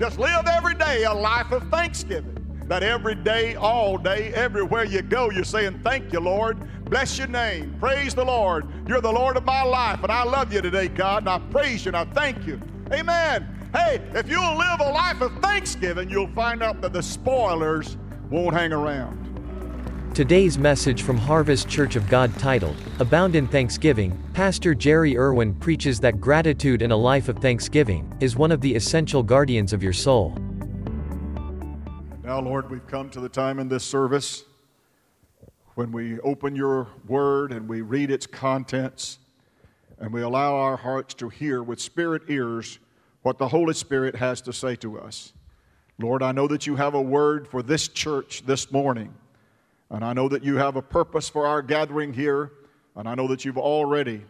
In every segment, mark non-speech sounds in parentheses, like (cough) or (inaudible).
Just live every day a life of thanksgiving. That every day, all day, everywhere you go, you're saying, Thank you, Lord. Bless your name. Praise the Lord. You're the Lord of my life, and I love you today, God, and I praise you and I thank you. Amen. Hey, if you'll live a life of thanksgiving, you'll find out that the spoilers won't hang around. Today's message from Harvest Church of God titled, Abound in Thanksgiving, Pastor Jerry Irwin preaches that gratitude in a life of thanksgiving is one of the essential guardians of your soul. Now, Lord, we've come to the time in this service when we open your word and we read its contents and we allow our hearts to hear with spirit ears what the Holy Spirit has to say to us. Lord, I know that you have a word for this church this morning. And I know that you have a purpose for our gathering here, and I know that you've already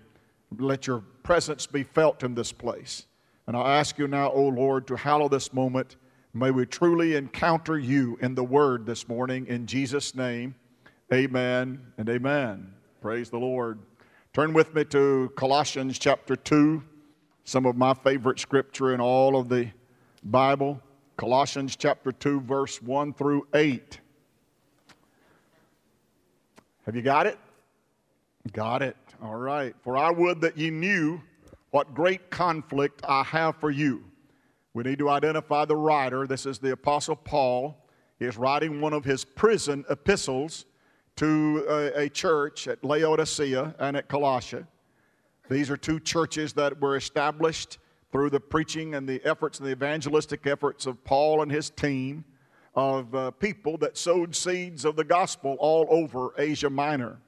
let your presence be felt in this place. And I ask you now, O Lord, to hallow this moment. May we truly encounter you in the word this morning. In Jesus' name, amen and amen. Praise the Lord. Turn with me to Colossians chapter 2, some of my favorite scripture in all of the Bible. Colossians chapter 2, verse 1 through 8. Have you got it? Got it. All right. For I would that ye knew what great conflict I have for you. We need to identify the writer. This is the Apostle Paul. He is writing one of his prison epistles to a, a church at Laodicea and at Colossia. These are two churches that were established through the preaching and the efforts and the evangelistic efforts of Paul and his team of uh, people that sowed seeds of the gospel all over Asia Minor.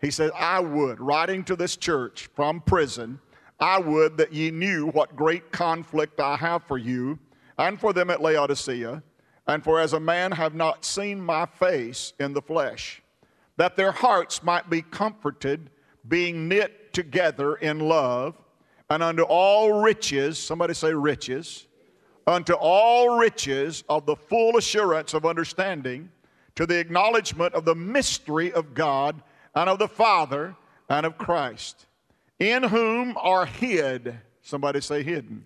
He said, I would, writing to this church from prison, I would that ye knew what great conflict I have for you and for them at Laodicea, and for as a man have not seen my face in the flesh, that their hearts might be comforted, being knit together in love, and unto all riches, somebody say riches, unto all riches of the full assurance of understanding, to the acknowledgement of the mystery of God and of the Father and of Christ, in whom are hid, somebody say hidden,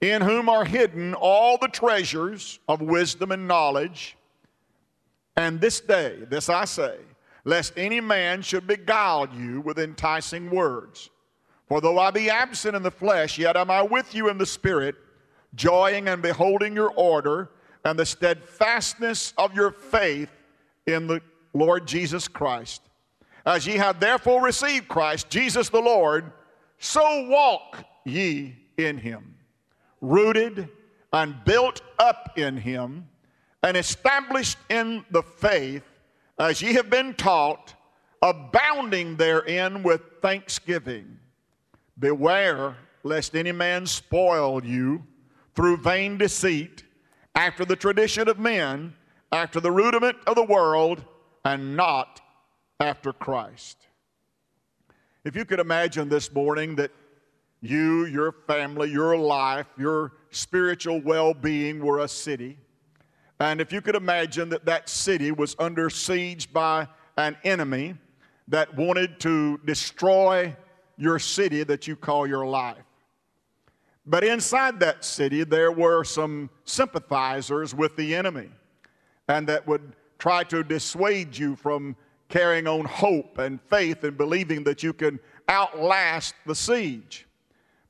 in whom are hidden all the treasures of wisdom and knowledge. And this day, this I say, lest any man should beguile you with enticing words. For though I be absent in the flesh, yet am I with you in the spirit joying and beholding your order and the steadfastness of your faith in the Lord Jesus Christ. As ye have therefore received Christ, Jesus the Lord, so walk ye in him, rooted and built up in him, and established in the faith, as ye have been taught, abounding therein with thanksgiving. Beware lest any man spoil you through vain deceit, after the tradition of men, after the rudiment of the world, and not after Christ. If you could imagine this morning that you, your family, your life, your spiritual well being were a city, and if you could imagine that that city was under siege by an enemy that wanted to destroy your city that you call your life. But inside that city, there were some sympathizers with the enemy, and that would try to dissuade you from carrying on hope and faith and believing that you can outlast the siege.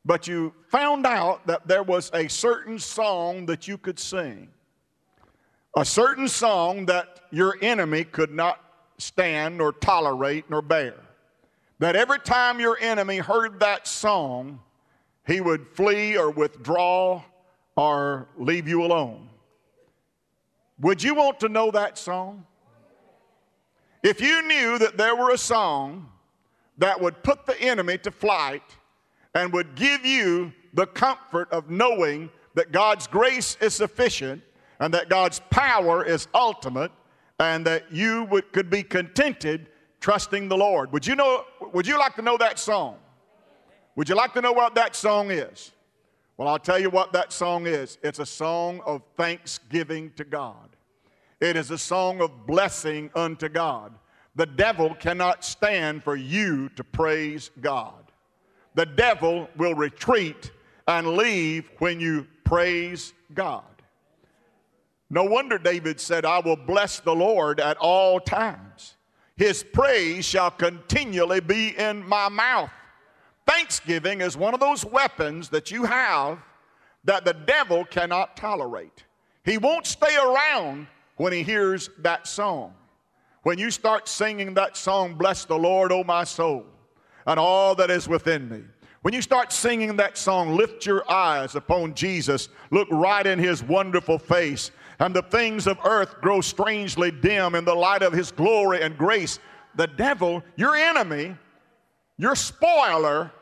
But you found out that there was a certain song that you could sing, a certain song that your enemy could not stand nor tolerate nor bear. That every time your enemy heard that song, he would flee or withdraw or leave you alone. Would you want to know that song? If you knew that there were a song that would put the enemy to flight and would give you the comfort of knowing that God's grace is sufficient and that God's power is ultimate and that you would, could be contented trusting the Lord. Would you know would you like to know that song? Would you like to know what that song is? Well, I'll tell you what that song is. It's a song of thanksgiving to God. It is a song of blessing unto God. The devil cannot stand for you to praise God. The devil will retreat and leave when you praise God. No wonder David said, I will bless the Lord at all times. His praise shall continually be in my mouth. Thanksgiving is one of those weapons that you have that the devil cannot tolerate. He won't stay around when he hears that song. When you start singing that song, Bless the Lord, O my soul, and all that is within me. When you start singing that song, lift your eyes upon Jesus, look right in his wonderful face, and the things of earth grow strangely dim in the light of his glory and grace. The devil, your enemy, your spoiler,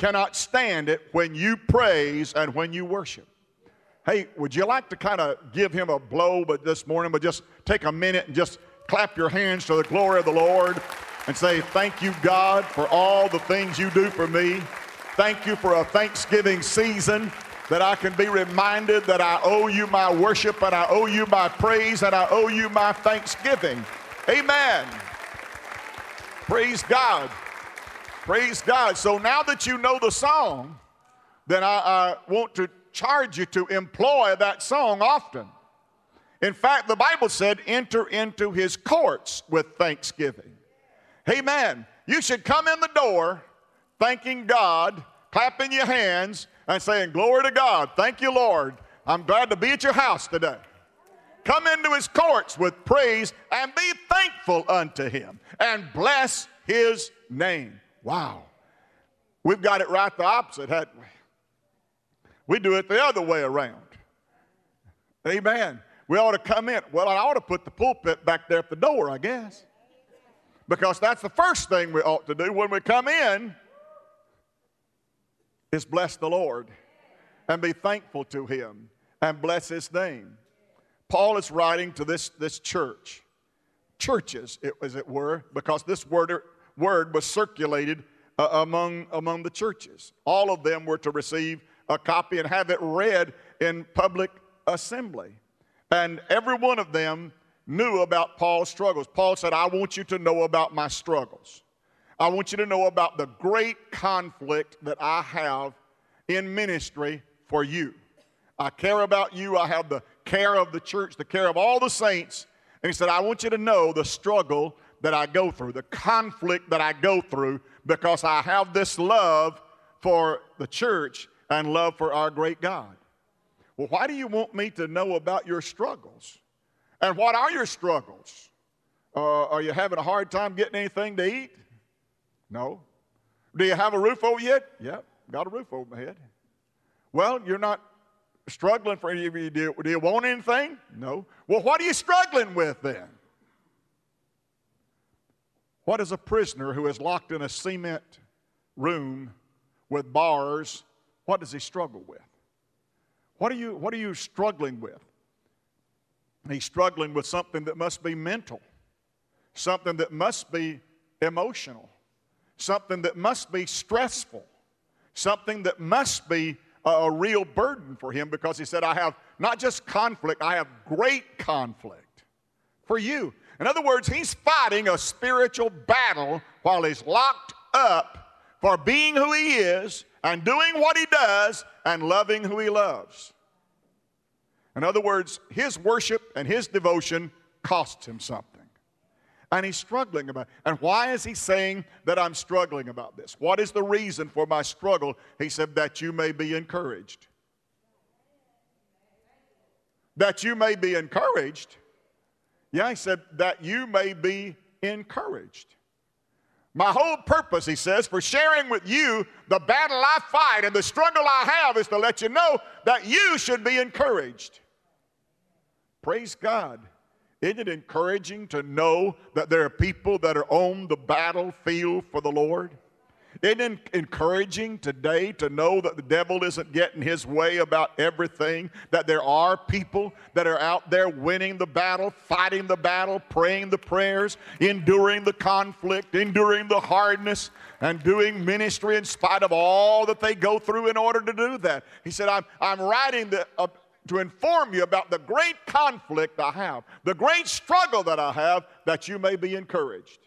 cannot stand it when you praise and when you worship. Hey, would you like to kind of give him a blow but this morning, but just take a minute and just clap your hands to the glory of the Lord and say, Thank you, God, for all the things you do for me. Thank you for a Thanksgiving season that I can be reminded that I owe you my worship and I owe you my praise and I owe you my thanksgiving. Amen. Praise God. Praise God. So now that you know the song, then I, I want to charge you to employ that song often. In fact, the Bible said, enter into his courts with thanksgiving. Amen. You should come in the door thanking God, clapping your hands, and saying, Glory to God. Thank you, Lord. I'm glad to be at your house today. Come into his courts with praise and be thankful unto him and bless his name. Wow. We've got it right the opposite, hadn't we? We do it the other way around. Amen. We ought to come in. Well, I ought to put the pulpit back there at the door, I guess. Because that's the first thing we ought to do when we come in is bless the Lord and be thankful to him and bless his name. Paul is writing to this, this church, churches, as it were, because this word, word was circulated uh, among, among the churches. All of them were to receive a copy and have it read in public assembly. And every one of them knew about Paul's struggles. Paul said, I want you to know about my struggles. I want you to know about the great conflict that I have in ministry for you. I care about you. I have the care of the church, the care of all the saints. And he said, I want you to know the struggle that I go through, the conflict that I go through, because I have this love for the church and love for our great God. Well, why do you want me to know about your struggles? And what are your struggles? Uh, are you having a hard time getting anything to eat? No. Do you have a roof over your head? Yep, got a roof over my head. Well, you're not struggling for any of you. Do, do you want anything? No. Well, what are you struggling with then? What is a prisoner who is locked in a cement room with bars? What does he struggle with? What are you, what are you struggling with? He's struggling with something that must be mental, something that must be emotional, something that must be stressful, something that must be a, a real burden for him because he said, I have not just conflict, I have great conflict for you. In other words, he's fighting a spiritual battle while he's locked up for being who he is and doing what he does and loving who he loves. In other words, his worship and his devotion costs him something. And he's struggling about it. And why is he saying that I'm struggling about this? What is the reason for my struggle? He said, that you may be encouraged. That you may be encouraged. Yeah, he said, that you may be encouraged. My whole purpose, he says, for sharing with you the battle I fight and the struggle I have is to let you know that you should be encouraged. Praise God. Isn't it encouraging to know that there are people that are on the battlefield for the Lord? Isn't it encouraging today to know that the devil isn't getting his way about everything? That there are people that are out there winning the battle, fighting the battle, praying the prayers, enduring the conflict, enduring the hardness, and doing ministry in spite of all that they go through in order to do that. He said, I'm, I'm writing the, uh, to inform you about the great conflict I have, the great struggle that I have, that you may be encouraged.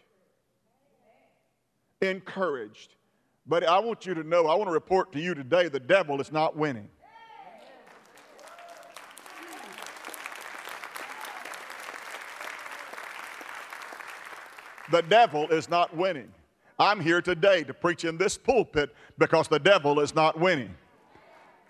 Encouraged. But I want you to know, I want to report to you today the devil is not winning. The devil is not winning. I'm here today to preach in this pulpit because the devil is not winning.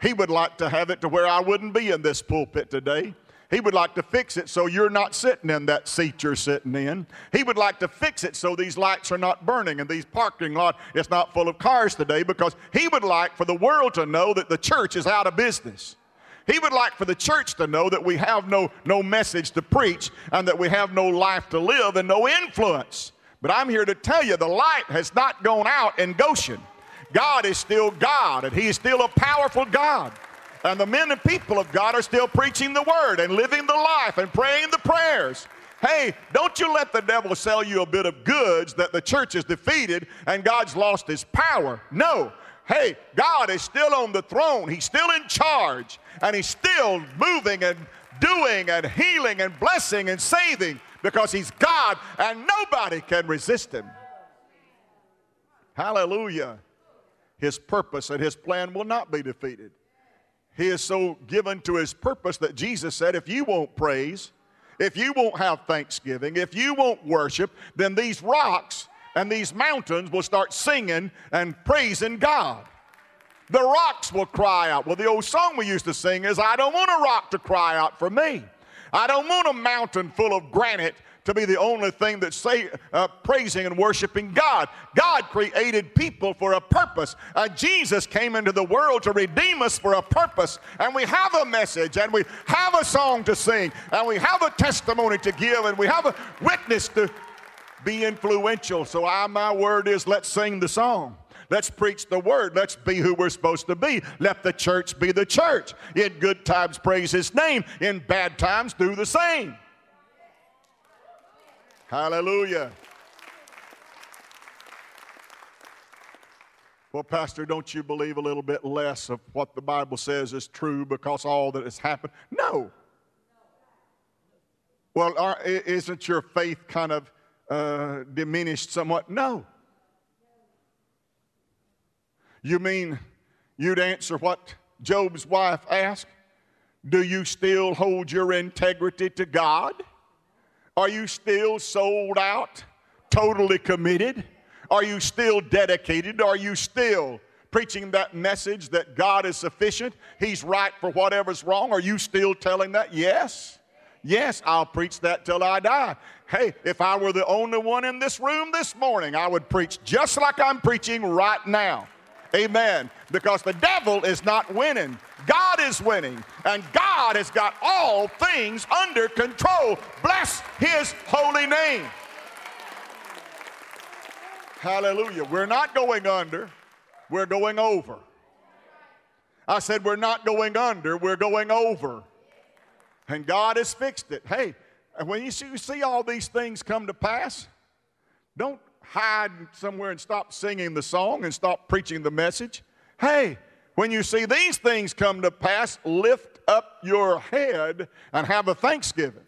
He would like to have it to where I wouldn't be in this pulpit today. He would like to fix it so you're not sitting in that seat you're sitting in. He would like to fix it so these lights are not burning and these parking lot is not full of cars today because he would like for the world to know that the church is out of business. He would like for the church to know that we have no, no message to preach and that we have no life to live and no influence. But I'm here to tell you the light has not gone out in Goshen. God is still God and He is still a powerful God. And the men and people of God are still preaching the word and living the life and praying the prayers. Hey, don't you let the devil sell you a bit of goods that the church is defeated and God's lost his power. No. Hey, God is still on the throne. He's still in charge. And He's still moving and doing and healing and blessing and saving because He's God and nobody can resist Him. Hallelujah. His purpose and His plan will not be defeated. He is so given to his purpose that Jesus said, if you won't praise, if you won't have thanksgiving, if you won't worship, then these rocks and these mountains will start singing and praising God. The rocks will cry out. Well, the old song we used to sing is, I don't want a rock to cry out for me. I don't want a mountain full of granite to be the only thing that's say, uh, praising and worshiping God. God created people for a purpose. Uh, Jesus came into the world to redeem us for a purpose. And we have a message, and we have a song to sing, and we have a testimony to give, and we have a witness to be influential. So, I, my word is let's sing the song. Let's preach the word. Let's be who we're supposed to be. Let the church be the church. In good times, praise his name. In bad times, do the same. Hallelujah. Well, Pastor, don't you believe a little bit less of what the Bible says is true because all that has happened? No. Well, are, isn't your faith kind of uh, diminished somewhat? No. You mean you'd answer what Job's wife asked? Do you still hold your integrity to God? Are you still sold out, totally committed? Are you still dedicated? Are you still preaching that message that God is sufficient? He's right for whatever's wrong? Are you still telling that? Yes. Yes, I'll preach that till I die. Hey, if I were the only one in this room this morning, I would preach just like I'm preaching right now. Amen. Because the devil is not winning. God is winning, and God has got all things under control. Bless His holy name. Hallelujah. We're not going under, we're going over. I said, We're not going under, we're going over. And God has fixed it. Hey, when you see, you see all these things come to pass, don't hide somewhere and stop singing the song and stop preaching the message. Hey, when you see these things come to pass, lift up your head and have a thanksgiving.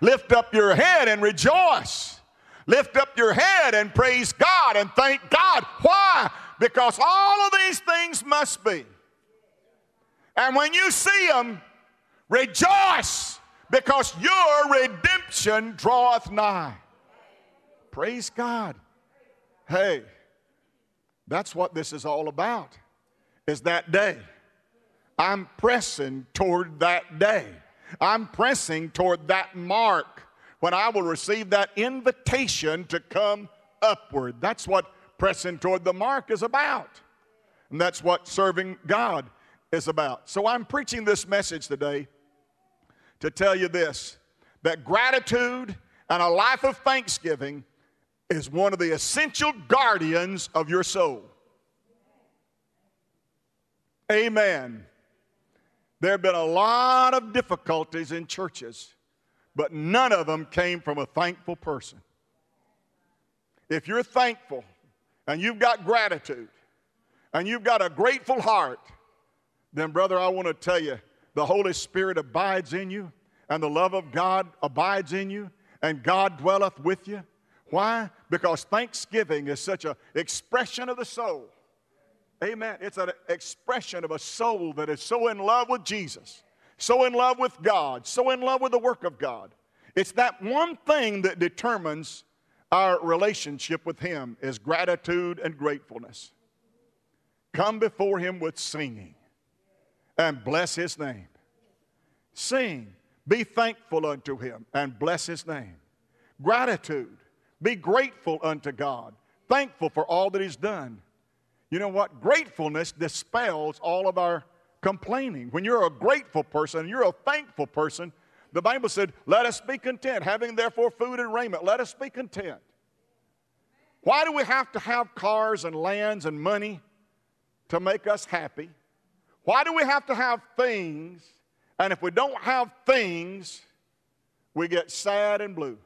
Lift up your head and rejoice. Lift up your head and praise God and thank God. Why? Because all of these things must be. And when you see them, rejoice because your redemption draweth nigh. Praise God. Hey, that's what this is all about, is that day. I'm pressing toward that day. I'm pressing toward that mark when I will receive that invitation to come upward. That's what pressing toward the mark is about. And that's what serving God is about. So I'm preaching this message today to tell you this that gratitude and a life of thanksgiving is one of the essential guardians of your soul. Amen. There have been a lot of difficulties in churches, but none of them came from a thankful person. If you're thankful and you've got gratitude and you've got a grateful heart, then, brother, I want to tell you the Holy Spirit abides in you and the love of God abides in you and God dwelleth with you why? Because thanksgiving is such an expression of the soul. Amen. It's an expression of a soul that is so in love with Jesus, so in love with God, so in love with the work of God. It's that one thing that determines our relationship with Him is gratitude and gratefulness. Come before Him with singing and bless His name. Sing, be thankful unto Him and bless His name. Gratitude, be grateful unto God, thankful for all that He's done. You know what? Gratefulness dispels all of our complaining. When you're a grateful person, you're a thankful person, the Bible said, Let us be content, having therefore food and raiment. Let us be content. Why do we have to have cars and lands and money to make us happy? Why do we have to have things? And if we don't have things, we get sad and blue.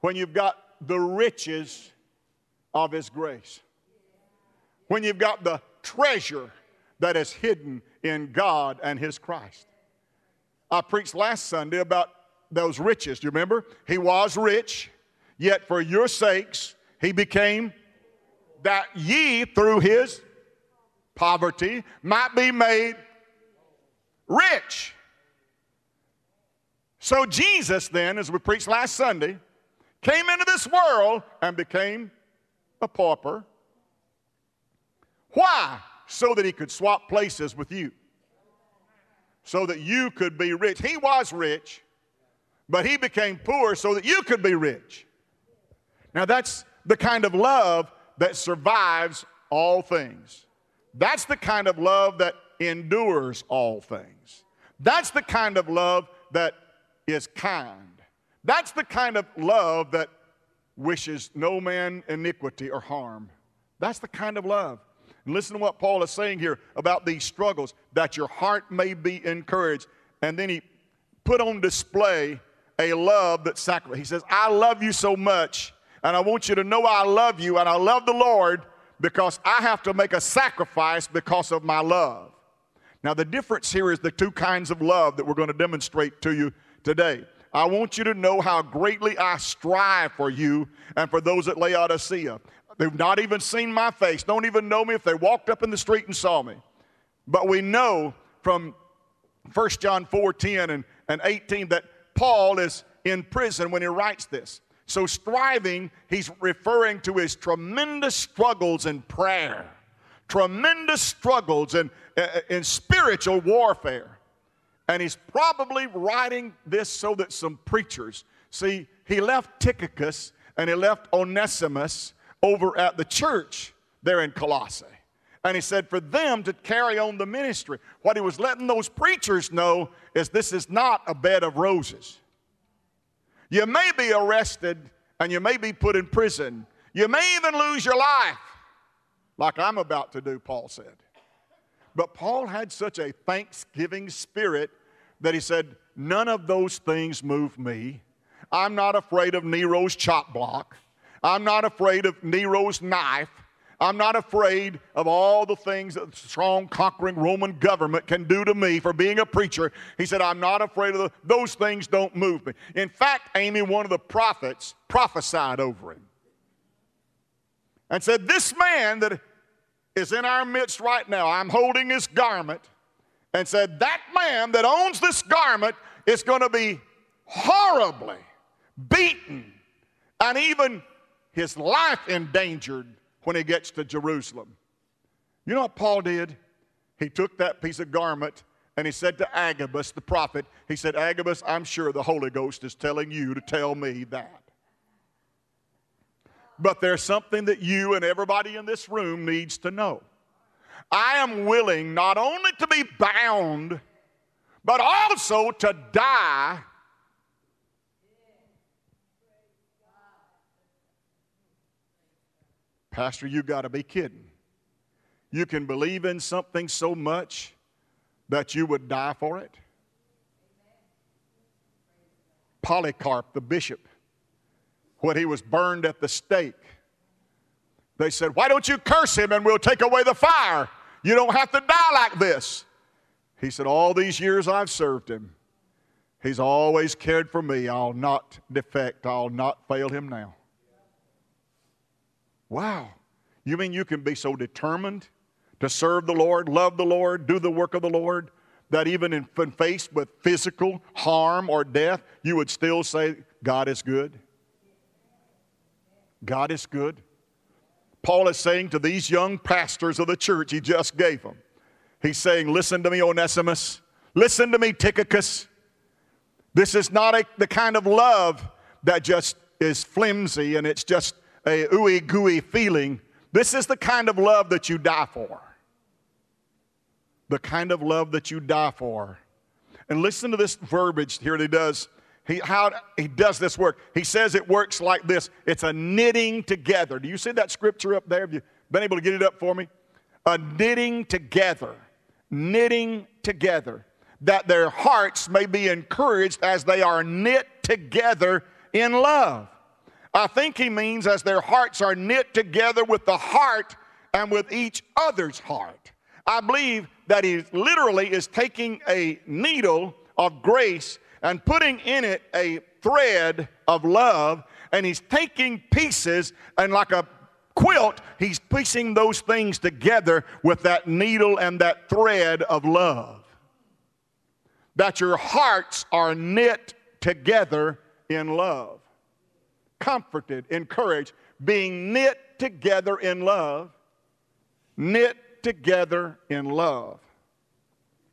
When you've got the riches of His grace, when you've got the treasure that is hidden in God and His Christ. I preached last Sunday about those riches. Do you remember? He was rich, yet for your sakes he became that ye through his poverty might be made rich. So Jesus, then, as we preached last Sunday, came into this world and became a pauper. Why? So that he could swap places with you so that you could be rich. He was rich, but he became poor so that you could be rich. Now, that's the kind of love that survives all things. That's the kind of love that endures all things. That's the kind of love that is kind. That's the kind of love that wishes no man iniquity or harm. That's the kind of love. And listen to what Paul is saying here about these struggles, that your heart may be encouraged. And then he put on display a love that sacrifices. He says, I love you so much, and I want you to know I love you, and I love the Lord because I have to make a sacrifice because of my love. Now, the difference here is the two kinds of love that we're going to demonstrate to you today. I want you to know how greatly I strive for you and for those at Laodicea. They've not even seen my face, don't even know me if they walked up in the street and saw me. But we know from 1 John 4 10 and, and 18 that Paul is in prison when he writes this. So, striving, he's referring to his tremendous struggles in prayer, tremendous struggles in, in spiritual warfare. And he's probably writing this so that some preachers see, he left Tychicus and he left Onesimus over at the church there in Colossae. And he said, for them to carry on the ministry. What he was letting those preachers know is this is not a bed of roses. You may be arrested and you may be put in prison. You may even lose your life, like I'm about to do, Paul said. But Paul had such a thanksgiving spirit that he said, None of those things move me. I'm not afraid of Nero's chop block. I'm not afraid of Nero's knife. I'm not afraid of all the things that the strong, conquering Roman government can do to me for being a preacher. He said, I'm not afraid of the, those things don't move me. In fact, Amy, one of the prophets, prophesied over him and said, This man that is in our midst right now, I'm holding his garment, and said, That man that owns this garment is going to be horribly beaten and even his life endangered when he gets to Jerusalem. You know what Paul did? He took that piece of garment and he said to Agabus, the prophet, he said, Agabus, I'm sure the Holy Ghost is telling you to tell me that. But there's something that you and everybody in this room needs to know. I am willing not only to be bound, but also to die Pastor, you got to be kidding. You can believe in something so much that you would die for it? Polycarp, the bishop, when he was burned at the stake, they said, Why don't you curse him and we'll take away the fire? You don't have to die like this. He said, All these years I've served him, he's always cared for me. I'll not defect, I'll not fail him now. Wow. You mean you can be so determined to serve the Lord, love the Lord, do the work of the Lord, that even in, faced with physical harm or death, you would still say, God is good? God is good. Paul is saying to these young pastors of the church he just gave them, he's saying, Listen to me, Onesimus. Listen to me, Tychicus. This is not a, the kind of love that just is flimsy and it's just a ooey gooey feeling. This is the kind of love that you die for. The kind of love that you die for. And listen to this verbiage here that he does. He, how he does this work. He says it works like this it's a knitting together. Do you see that scripture up there? Have you been able to get it up for me? A knitting together. Knitting together. That their hearts may be encouraged as they are knit together in love. I think he means as their hearts are knit together with the heart and with each other's heart. I believe that he literally is taking a needle of grace and putting in it a thread of love, and he's taking pieces and like a quilt, he's piecing those things together with that needle and that thread of love. That your hearts are knit together in love, comforted, encouraged, being knit together in love, knit together in love.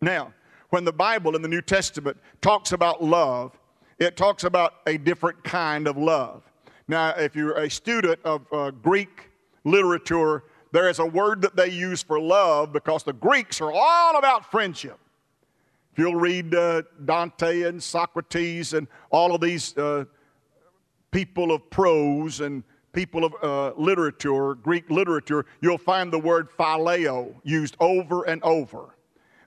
Now, when the Bible in the New Testament talks about love, it talks about a different kind of love. Now, if you're a student of uh, Greek literature, there is a word that they use for love because the Greeks are all about friendship. If you'll read uh, Dante and Socrates and all of these uh, people of prose and people of uh, literature, Greek literature, you'll find the word phileo used over and over.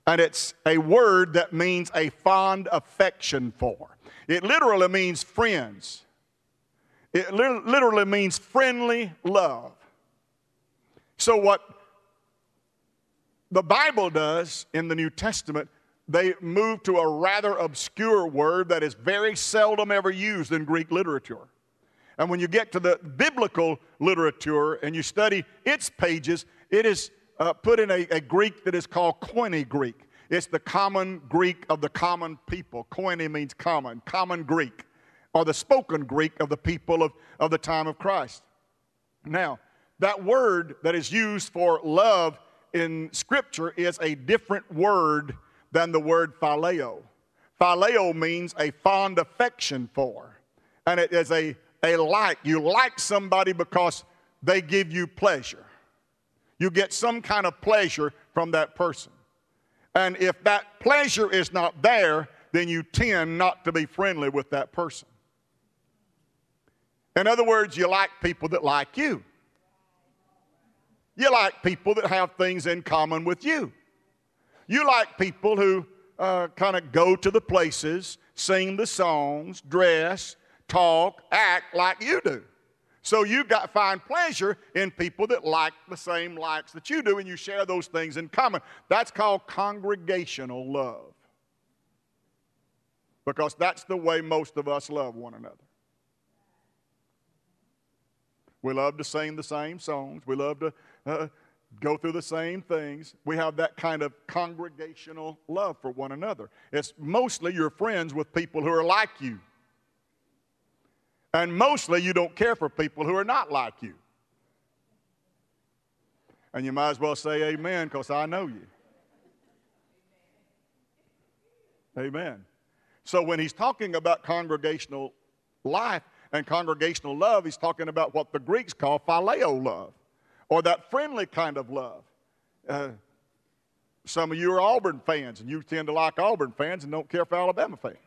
And it's a word that means a fond affection for. It literally means friends. It literally means friendly love. So, what the Bible does in the New Testament they move to a rather obscure word that is very seldom ever used in Greek literature. And when you get to the biblical literature and you study its pages, it is uh, put in a, a, Greek that is called Koine Greek. It's the common Greek of the common people. Koine means common, common Greek, or the spoken Greek of the people of, of the time of Christ. Now, that word that is used for love in Scripture is a different word than the word phileo. Phileo means a fond affection for, and it is a, a like. You like somebody because they give you pleasure. You get some kind of pleasure from that person. And if that pleasure is not there, then you tend not to be friendly with that person. In other words, you like people that like you. You like people that have things in common with you. You like people who uh, kind of go to the places, sing the songs, dress, talk, act like you do. So you got find pleasure in people that like the same likes that you do, and you share those things in common. That's called congregational love. Because that's the way most of us love one another. We love to sing the same songs. We love to uh, go through the same things. We have that kind of congregational love for one another. It's mostly you're friends with people who are like you. And mostly you don't care for people who are not like you. And you might as well say amen because I know you. Amen. So when he's talking about congregational life and congregational love, he's talking about what the Greeks call phileo love or that friendly kind of love. Uh, some of you are Auburn fans, and you tend to like Auburn fans and don't care for Alabama fans.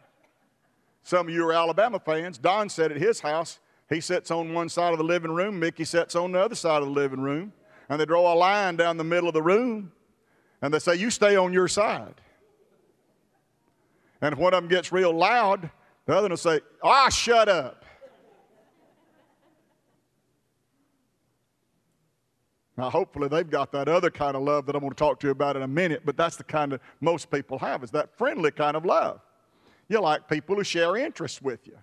Some of you are Alabama fans. Don said at his house, he sits on one side of the living room, Mickey sits on the other side of the living room, and they draw a line down the middle of the room, and they say, You stay on your side. And if one of them gets real loud, the other one will say, Ah, shut up. Now, hopefully, they've got that other kind of love that I'm going to talk to you about in a minute, but that's the kind of most people have, is that friendly kind of love. You like people who share interests with you.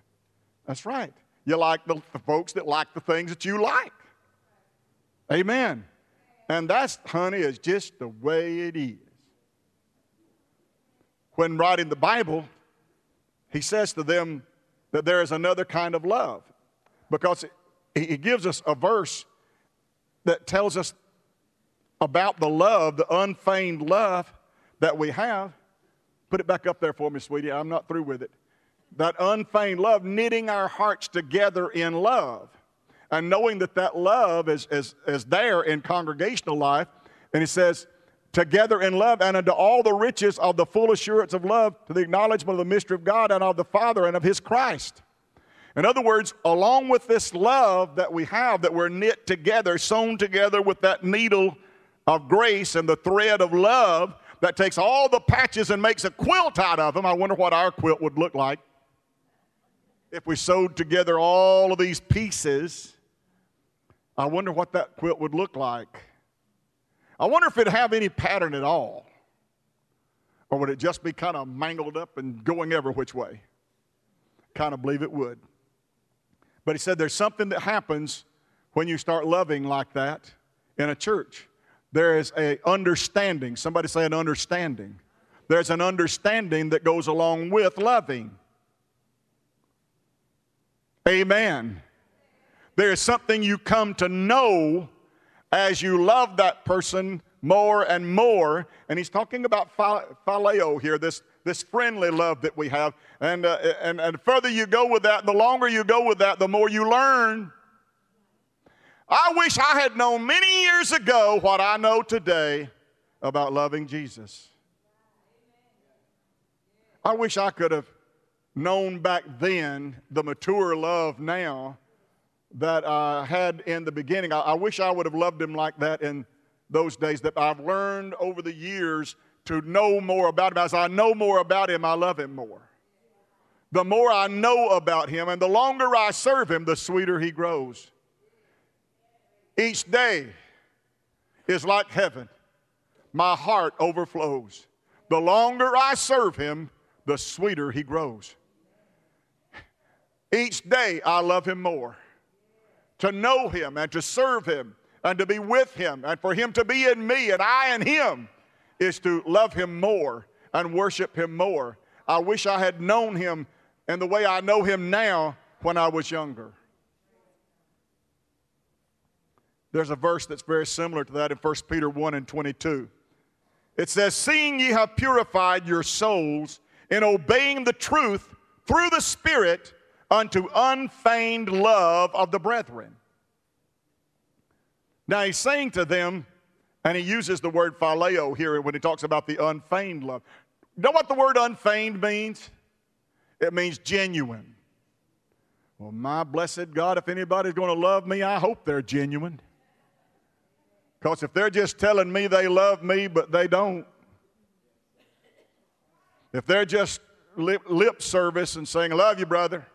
That's right. You like the, the folks that like the things that you like. Amen. And that's, honey, is just the way it is. when writing the Bible, he says to them that there is another kind of love because he gives us a verse that tells us about the love, the unfeigned love that we have. Put it back up there for me, sweetie. I'm not through with it. That unfeigned love, knitting our hearts together in love. And knowing that that love is, is, is there in congregational life. And he says, together in love and unto all the riches of the full assurance of love to the acknowledgement of the mystery of God and of the Father and of his Christ. In other words, along with this love that we have, that we're knit together, sewn together with that needle of grace and the thread of love that takes all the patches and makes a quilt out of them, I wonder what our quilt would look like if we sewed together all of these pieces. I wonder what that quilt would look like. I wonder if it'd have any pattern at all. Or would it just be kind of mangled up and going every which way? Kind of believe it would. But he said there's something that happens when you start loving like that in a church. There is a understanding. Somebody say an understanding. There's an understanding that goes along with loving. Amen. There is something you come to know as you love that person more and more. And he's talking about phileo here, this, this friendly love that we have. And, uh, and, and further you go with that, the longer you go with that, the more you learn. I wish I had known many years ago what I know today about loving Jesus. I wish I could have known back then the mature love now that I had in the beginning. I, I, wish I would have loved him like that in those days that I've learned over the years to know more about him. As I know more about him, I love him more. The more I know about him and the longer I serve him, the sweeter he grows. Each day is like heaven. My heart overflows. The longer I serve him, the sweeter he grows. Each day I love him more to know Him and to serve Him and to be with Him and for Him to be in me and I in Him is to love Him more and worship Him more. I wish I had known Him in the way I know Him now when I was younger. There's a verse that's very similar to that in 1 Peter 1 and 22. It says, Seeing ye have purified your souls in obeying the truth through the Spirit unto unfeigned love of the brethren. Now he's saying to them, and he uses the word phileo here when he talks about the unfeigned love. Know what the word unfeigned means? It means genuine. Well, my blessed God, if anybody's going to love me, I hope they're genuine. Because if they're just telling me they love me, but they don't, if they're just lip, lip service and saying, Love you, brother,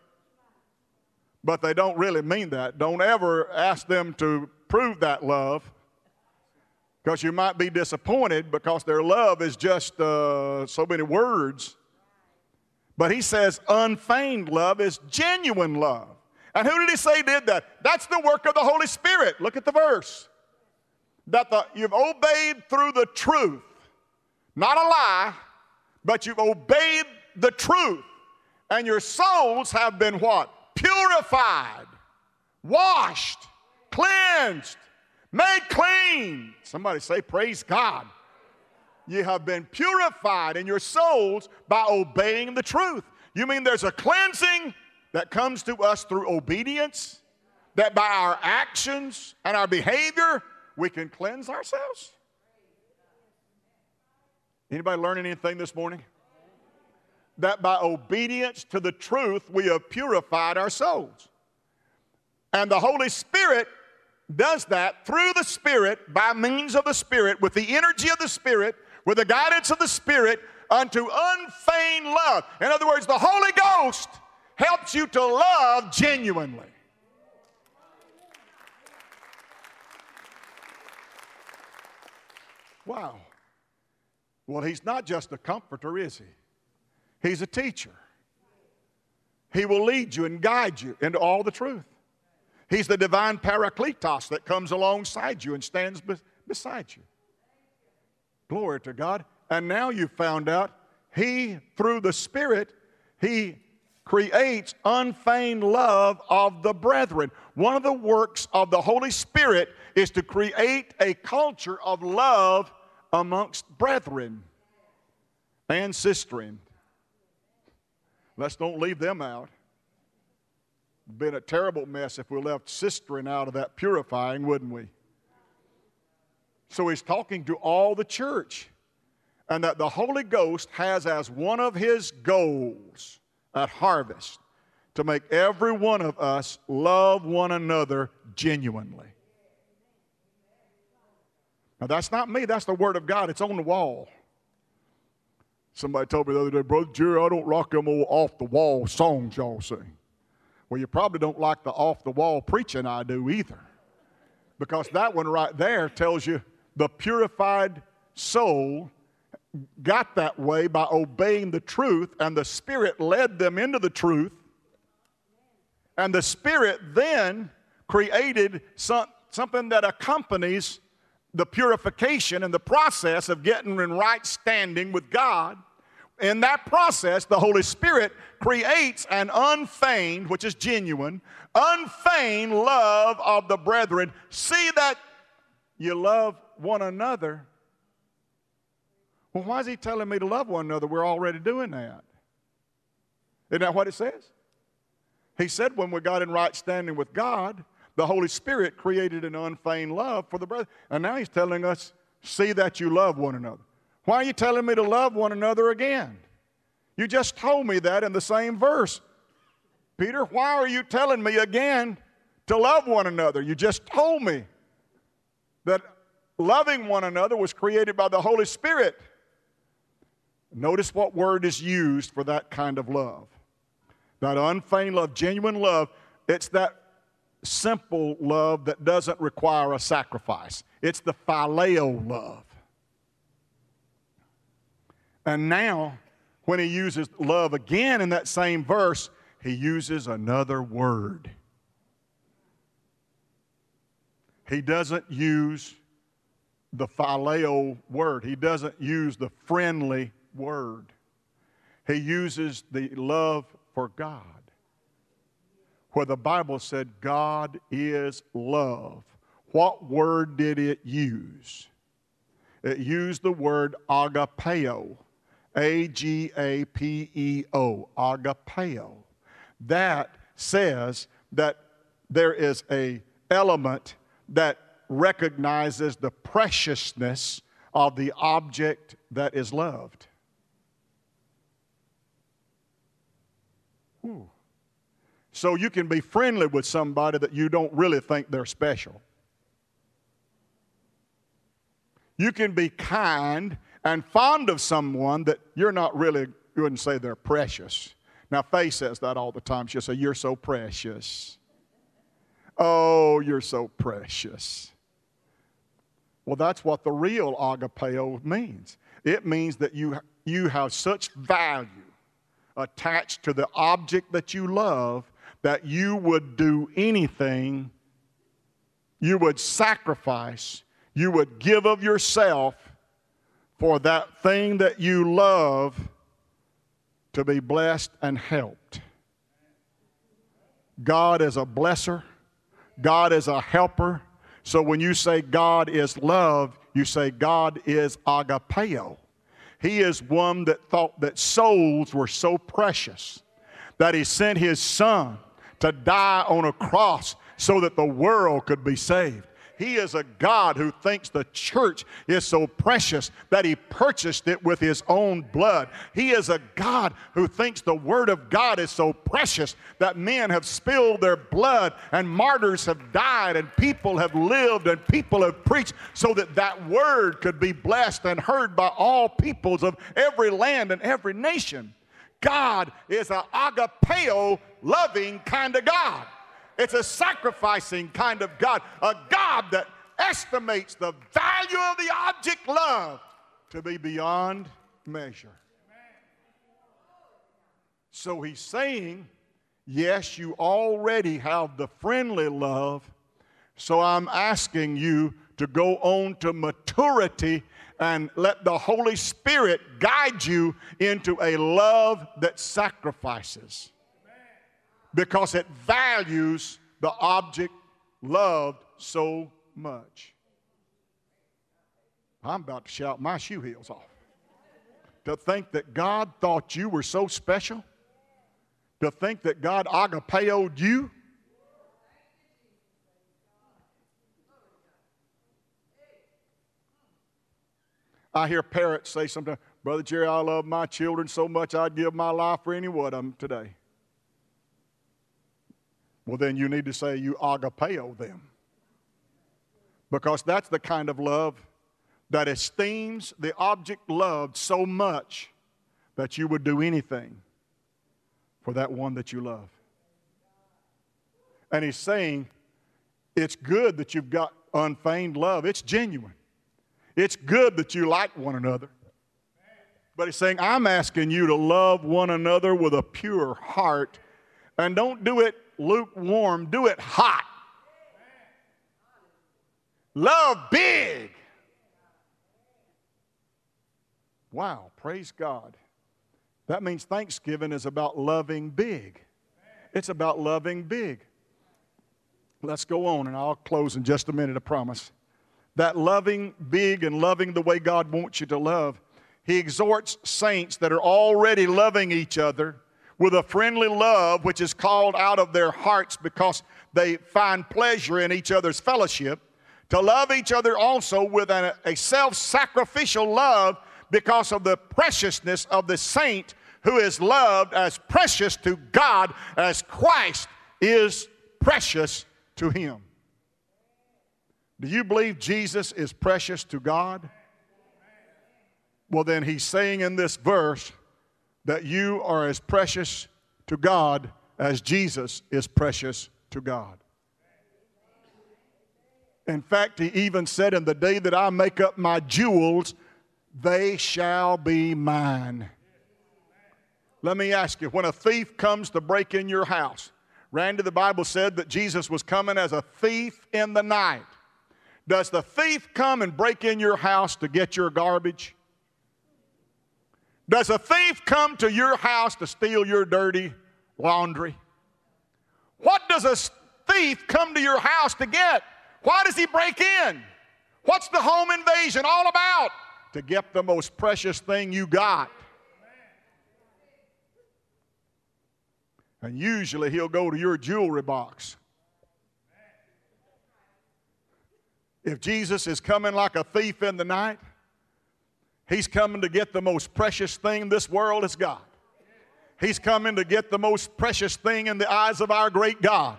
but they don't really mean that. Don't ever ask them to prove that love because you might be disappointed because their love is just uh, so many words. But he says unfeigned love is genuine love. And who did he say did that? That's the work of the Holy Spirit. Look at the verse. That the, you've obeyed through the truth, not a lie, but you've obeyed the truth. And your souls have been what? purified, washed, cleansed, made clean. Somebody say, Praise God. You have been purified in your souls by obeying the truth. You mean there's a cleansing that comes to us through obedience? That by our actions and our behavior, we can cleanse ourselves? Anybody learn anything this morning? that by obedience to the truth we have purified our souls. And the Holy Spirit does that through the Spirit, by means of the Spirit, with the energy of the Spirit, with the guidance of the Spirit, unto unfeigned love. In other words, the Holy Ghost helps you to love genuinely. Wow. Well, he's not just a comforter, is he? He's a teacher. He will lead you and guide you into all the truth. He's the divine parakletos that comes alongside you and stands be- beside you. Glory to God. And now you've found out He, through the Spirit, He creates unfeigned love of the brethren. One of the works of the Holy Spirit is to create a culture of love amongst brethren and sistering. Let's don't leave them out. Been a terrible mess if we left sistering out of that purifying, wouldn't we? So he's talking to all the church, and that the Holy Ghost has as one of his goals at harvest to make every one of us love one another genuinely. Now, that's not me, that's the Word of God. It's on the wall. Somebody told me the other day, Brother Jerry, I don't rock them old off the wall songs y'all sing. Well, you probably don't like the off the wall preaching I do either. Because that one right there tells you the purified soul got that way by obeying the truth, and the Spirit led them into the truth. And the Spirit then created some, something that accompanies the purification and the process of getting in right standing with God. In that process, the Holy Spirit creates an unfeigned, which is genuine, unfeigned love of the brethren. See that you love one another well, why is he telling me to love one another? We're already doing that. Isn't that what it says? He said when we got in right standing with God, the Holy Spirit created an unfeigned love for the brother. And now he's telling us, see that you love one another. Why are you telling me to love one another again? You just told me that in the same verse. Peter, why are you telling me again to love one another? You just told me that loving one another was created by the Holy Spirit. Notice what word is used for that kind of love. That unfeigned love, genuine love, it's that simple love that doesn't require a sacrifice. It's the phileo love. And now, when he uses love again in that same verse, he uses another word. He doesn't use the phileo word, he doesn't use the friendly word. He uses the love for God, where the Bible said God is love. What word did it use? It used the word agapeo, A G A P E O, agapeo. That says that there is a element that recognizes the preciousness of the object that is loved. So you can be friendly with somebody that you don't really think they're special. You can be kind and fond of someone that you're not really, you wouldn't say they're precious. Now, Faye says that all the time. She'll say, You're so precious. Oh, you're so precious. Well, that's what the real agapeo means. It means that you, you have such value attached to the object that you love that you would do anything, you would sacrifice, you would give of yourself for that thing that you love to be blessed and helped. God is a blesser, God is a helper. So when you say God is love, you say God is agapeo. He is one that thought that souls were so precious that he sent his son to die on a cross so that the world could be saved. He is a God who thinks the church is so precious that He purchased it with His own blood. He is a God who thinks the Word of God is so precious that men have spilled their blood and martyrs have died and people have lived and people have preached so that that Word could be blessed and heard by all peoples of every land and every nation. God is an agapeo loving kind of God. It's a sacrificing kind of God, a God that estimates the value of the object love to be beyond measure. So he's saying, yes, you already have the friendly love, so I'm asking you to go on to maturity and let the Holy Spirit guide you into a love that sacrifices because it values the object loved so much. I'm about to shout my shoe heels off. To think that God thought you were so special, to think that God agapeoed you. I hear parents say sometimes, Brother Jerry, I love my children so much I'd give my life for any one of them today. Well, then you need to say you agapeo them. Because that's the kind of love that esteems the object loved so much that you would do anything for that one that you love. And he's saying, it's good that you've got unfeigned love. It's genuine. It's good that you like one another. But he's saying, I'm asking you to love one another with a pure heart. And don't do it lukewarm, do it hot. Love big. Wow, praise God. That means Thanksgiving is about loving big. It's about loving big. Let's go on, and I'll close in just a minute, I promise. That loving big and loving the way God wants you to love, He exhorts saints that are already loving each other with a friendly love which is called out of their hearts because they find pleasure in each other's fellowship, to love each other also with a, a self sacrificial love because of the preciousness of the saint who is loved as precious to God as Christ is precious to him. Do you believe Jesus is precious to God? Well, then he's saying in this verse, that you are as precious to God as Jesus is precious to God. In fact, he even said, In the day that I make up my jewels, they shall be mine. Let me ask you when a thief comes to break in your house, Randy, the Bible said that Jesus was coming as a thief in the night. Does the thief come and break in your house to get your garbage? Does a thief come to your house to steal your dirty laundry? What does a thief come to your house to get? Why does he break in? What's the home invasion all about? To get the most precious thing you got. And usually he'll go to your jewelry box. If Jesus is coming like a thief in the night, He's coming to get the most precious thing this world has got. He's coming to get the most precious thing in the eyes of our great God.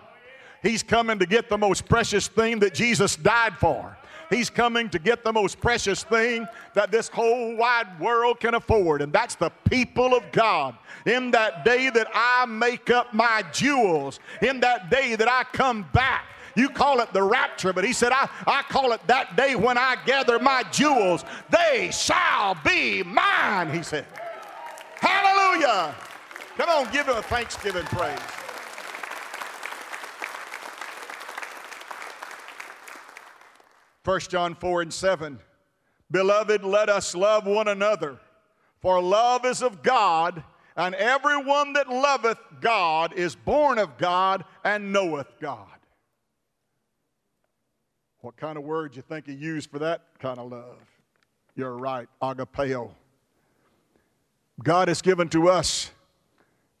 He's coming to get the most precious thing that Jesus died for. He's coming to get the most precious thing that this whole wide world can afford, and that's the people of God. In that day that I make up my jewels, in that day that I come back, you call it the rapture, but he said, I, I call it that day when I gather my jewels. They shall be mine, he said. Hallelujah. Come on, give him a thanksgiving praise. First John 4 and 7. Beloved, let us love one another, for love is of God, and everyone that loveth God is born of God and knoweth God. What kind of word you think he used for that kind of love? You're right, agapeo. God has given to us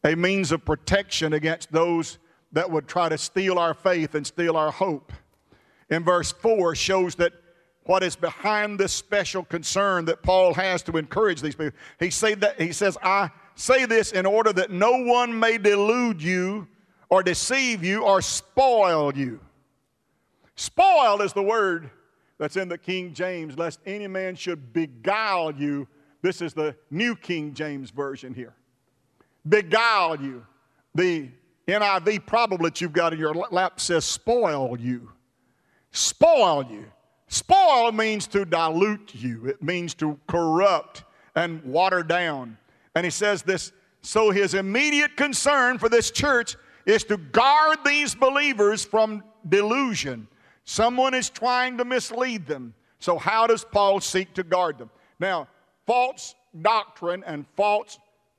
a means of protection against those that would try to steal our faith and steal our hope. In verse 4 shows that what is behind this special concern that Paul has to encourage these people. He, say that, he says, I say this in order that no one may delude you or deceive you or spoil you. Spoil is the word that's in the King James, lest any man should beguile you. This is the New King James Version here. Beguile you. The NIV probably that you've got in your lap says spoil you. Spoil you. Spoil means to dilute you, it means to corrupt and water down. And he says this so his immediate concern for this church is to guard these believers from delusion Someone is trying to mislead them. So, how does Paul seek to guard them? Now, false doctrine and false,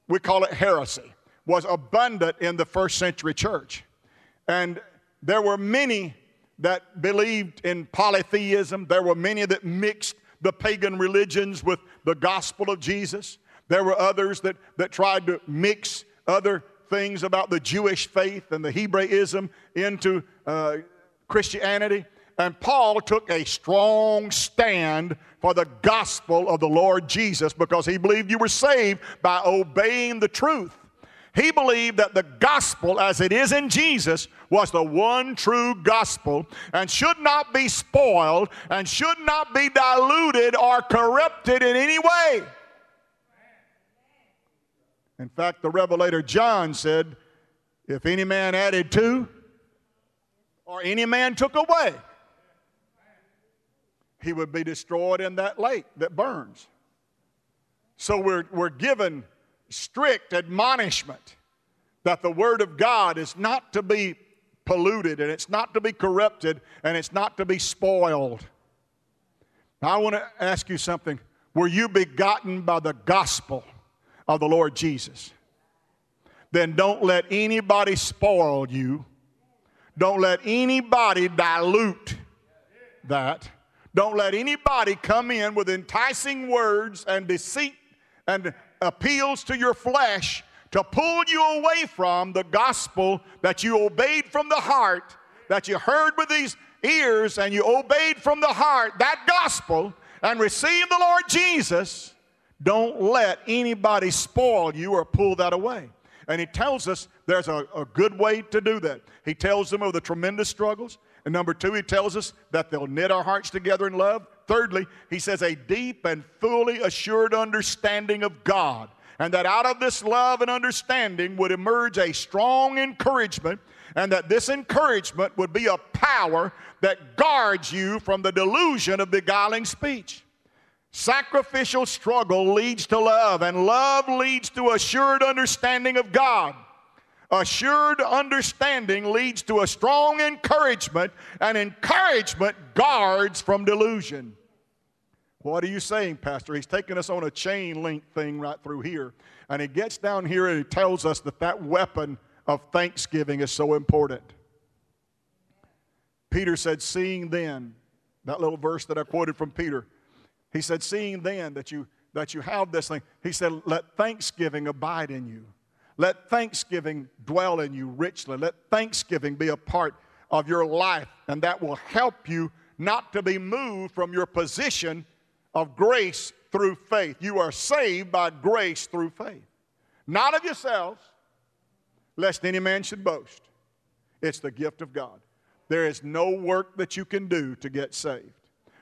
we call it heresy, was abundant in the first century church. And there were many that believed in polytheism, there were many that mixed the pagan religions with the gospel of Jesus. There were others that, that tried to mix other things about the Jewish faith and the Hebraism into uh, Christianity. And Paul took a strong stand for the gospel of the Lord Jesus because he believed you were saved by obeying the truth. He believed that the gospel, as it is in Jesus, was the one true gospel and should not be spoiled and should not be diluted or corrupted in any way. In fact, the Revelator John said, If any man added to, or any man took away, he would be destroyed in that lake that burns. So we're, we're given strict admonishment that the Word of God is not to be polluted and it's not to be corrupted and it's not to be spoiled. Now, I want to ask you something. Were you begotten by the gospel? of the Lord Jesus, then don't let anybody spoil you. Don't let anybody dilute that. Don't let anybody come in with enticing words and deceit and appeals to your flesh to pull you away from the gospel that you obeyed from the heart, that you heard with these ears and you obeyed from the heart that gospel and received the Lord Jesus don't let anybody spoil you or pull that away. And he tells us there's a, a, good way to do that. He tells them of the tremendous struggles. And number two, he tells us that they'll knit our hearts together in love. Thirdly, he says a deep and fully assured understanding of God. And that out of this love and understanding would emerge a strong encouragement, and that this encouragement would be a power that guards you from the delusion of beguiling speech. Sacrificial struggle leads to love, and love leads to assured understanding of God. Assured understanding leads to a strong encouragement, and encouragement guards from delusion. What are you saying, Pastor? He's taking us on a chain link thing right through here. And he gets down here and he tells us that that weapon of thanksgiving is so important. Peter said, Seeing then, that little verse that I quoted from Peter, he said, Seeing then that you, that you have this thing, he said, Let thanksgiving abide in you. Let thanksgiving dwell in you richly. Let thanksgiving be a part of your life, and that will help you not to be moved from your position of grace through faith. You are saved by grace through faith, not of yourselves, lest any man should boast. It's the gift of God. There is no work that you can do to get saved.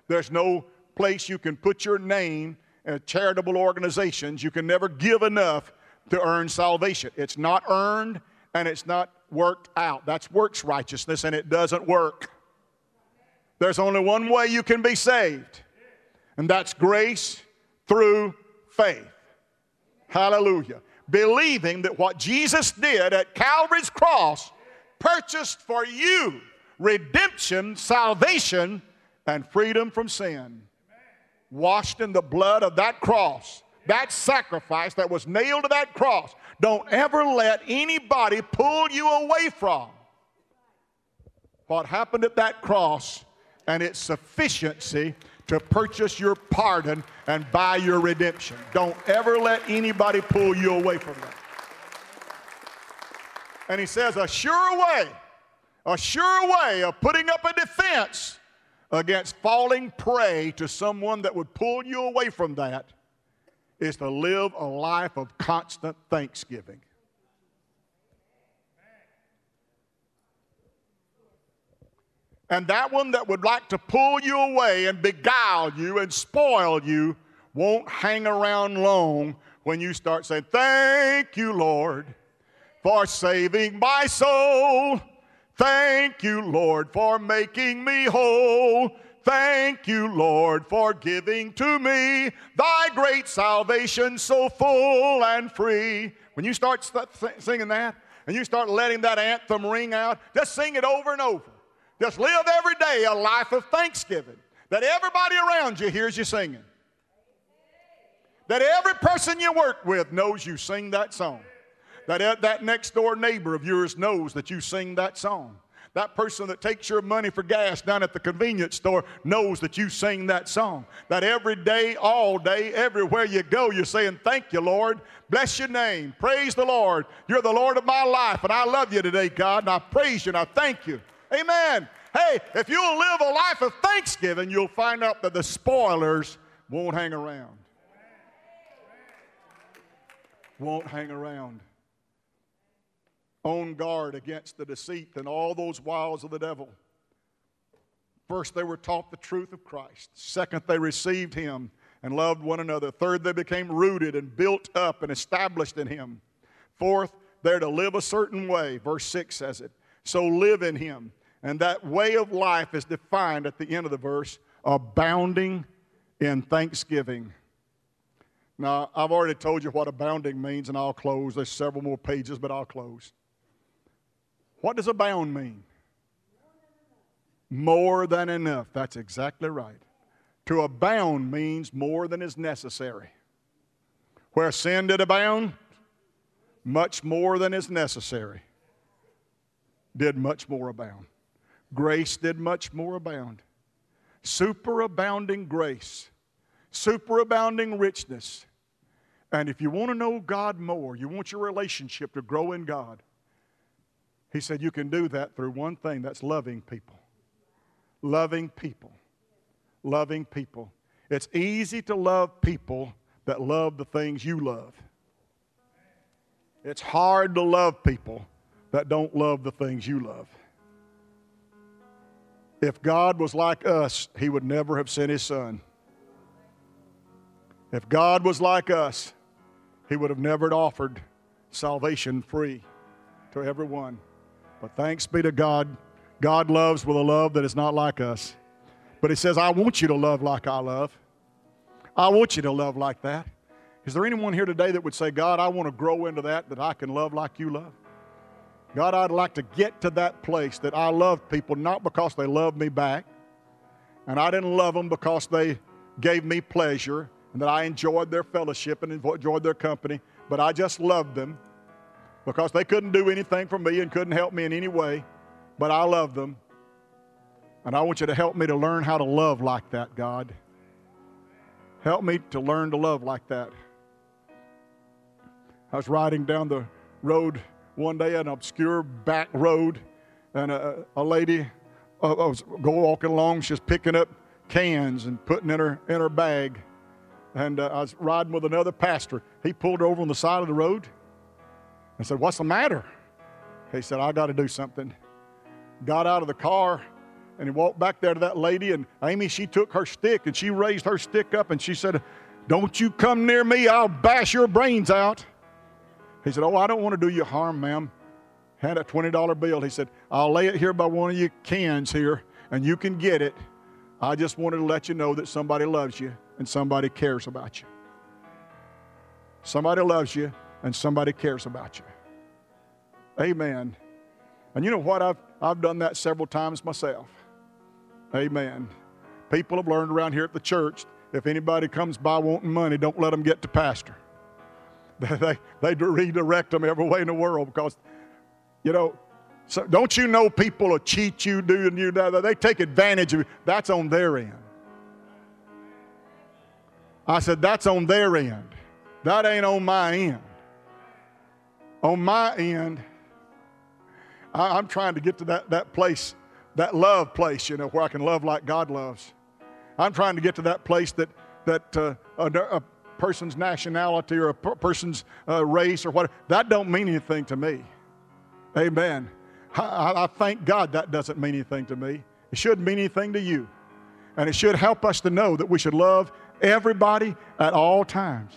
There's no place you can put your name in charitable organizations. You can never give enough to earn salvation. It's not earned and it's not worked out. That's works righteousness and it doesn't work. There's only one way you can be saved, and that's grace through faith. Hallelujah. Believing that what Jesus did at Calvary's cross purchased for you redemption, salvation, and freedom from sin washed in the blood of that cross, that sacrifice that was nailed to that cross. Don't ever let anybody pull you away from what happened at that cross and its sufficiency to purchase your pardon and buy your redemption. Don't ever let anybody pull you away from that. And he says, a sure way, a sure way of putting up a defense against falling prey to someone that would pull you away from that is to live a life of constant thanksgiving. And that one that would like to pull you away and beguile you and spoil you won't hang around long when you start saying, Thank you, Lord, for saving my soul. Thank you, Lord, for making me whole. Thank you, Lord, for giving to me thy great salvation so full and free. When you start singing that and you start letting that anthem ring out, just sing it over and over. Just live every day a life of thanksgiving. that everybody around you hears you singing. That every person you work with knows you sing that song. That that next door neighbor of yours knows that you sing that song. That person that takes your money for gas down at the convenience store knows that you sing that song. That every day, all day, everywhere you go, you're saying, Thank you, Lord. Bless your name. Praise the Lord. You're the Lord of my life, and I love you today, God, and I praise you and I thank you. Amen. Hey, if you'll live a life of thanksgiving, you'll find out that the spoilers won't hang around. Won't hang around. On guard against the deceit and all those wiles of the devil. First, they were taught the truth of Christ. Second, they received Him and loved one another. Third, they became rooted and built up and established in Him. Fourth, they're to live a certain way. Verse 6 says it. So live in Him. And that way of life is defined at the end of the verse abounding in thanksgiving. Now, I've already told you what abounding means, and I'll close. There's several more pages, but I'll close. What does abound mean? More than enough. That's exactly right. To abound means more than is necessary. Where sin did abound, much more than is necessary did much more abound. Grace did much more abound. Superabounding grace, superabounding richness. And if you want to know God more, you want your relationship to grow in God, He said you can do that through one thing that's loving people. Loving people. Loving people. It's easy to love people that love the things you love. It's hard to love people that don't love the things you love. If God was like us, He would never have sent His Son. If God was like us, He would have never offered salvation free to everyone. But thanks be to God, God loves with a love that is not like us. But He says, I want you to love like I love. I want you to love like that. Is there anyone here today that would say, God, I want to grow into that, that I can love like you love? God, I'd like to get to that place that I love people not because they love me back, and I didn't love them because they gave me pleasure and that I enjoyed their fellowship and enjoyed their company, but I just loved them because they couldn't do anything for me and couldn't help me in any way, but I love them. And I want you to help me to learn how to love like that, God. Help me to learn to love like that. I was riding down the road one day, an obscure back road, and a, a lady uh, was go walking along. She's picking up cans and putting in her in her bag. And uh, I was riding with another pastor. He pulled her over on the side of the road and said, "What's the matter?" He said, "I got to do something." Got out of the car and he walked back there to that lady. And Amy, she took her stick and she raised her stick up and she said, "Don't you come near me! I'll bash your brains out." He said, Oh, I don't want to do you harm, ma'am. Had a $20 bill. He said, I'll lay it here by one of your cans here, and you can get it. I just wanted to let you know that somebody loves you and somebody cares about you. Somebody loves you and somebody cares about you. Amen. And you know what? I've, I've done that several times myself. Amen. People have learned around here at the church if anybody comes by wanting money, don't let them get to pastor. (laughs) they, they redirect them every way in the world because, you know, so don't you know people will cheat you, do and you that? They take advantage of you. That's on their end. I said, that's on their end. That ain't on my end. On my end, I, am trying to get to that, that place, that love place, you know, where I can love like God loves. I'm trying to get to that place that, that uh, a, a person's nationality or a person's uh, race or what. That don't mean anything to me. Amen. I, I thank God that doesn't mean anything to me. It shouldn't mean anything to you. And it should help us to know that we should love everybody at all times.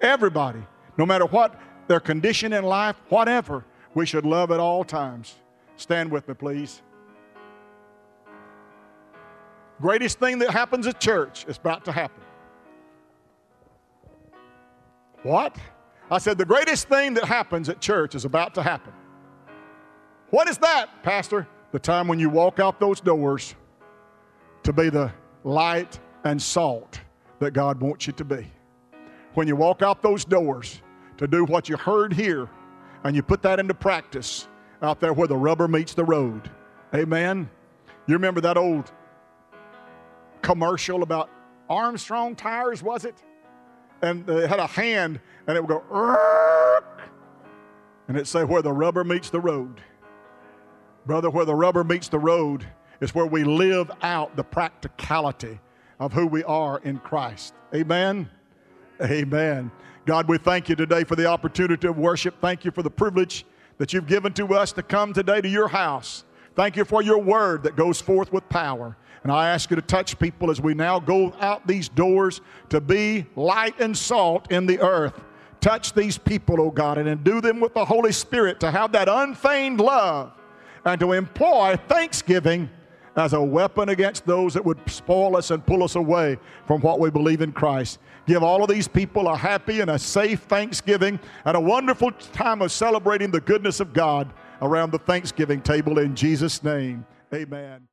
Everybody. No matter what their condition in life, whatever, we should love at all times. Stand with me, please. Greatest thing that happens at church is about to happen. What? I said, the greatest thing that happens at church is about to happen. What is that, Pastor? The time when you walk out those doors to be the light and salt that God wants you to be. When you walk out those doors to do what you heard here and you put that into practice out there where the rubber meets the road. Amen. You remember that old commercial about Armstrong tires, was it? And they had a hand and it would go, and it say where the rubber meets the road. Brother, where the rubber meets the road is where we live out the practicality of who we are in Christ. Amen. Amen. God, we thank you today for the opportunity of worship. Thank you for the privilege that you've given to us to come today to your house. Thank you for your word that goes forth with power. And I ask you to touch people as we now go out these doors to be light and salt in the earth. Touch these people, oh God, and endue them with the Holy Spirit to have that unfeigned love and to employ thanksgiving as a weapon against those that would spoil us and pull us away from what we believe in Christ. Give all of these people a happy and a safe Thanksgiving and a wonderful time of celebrating the goodness of God around the Thanksgiving table in Jesus' name. Amen.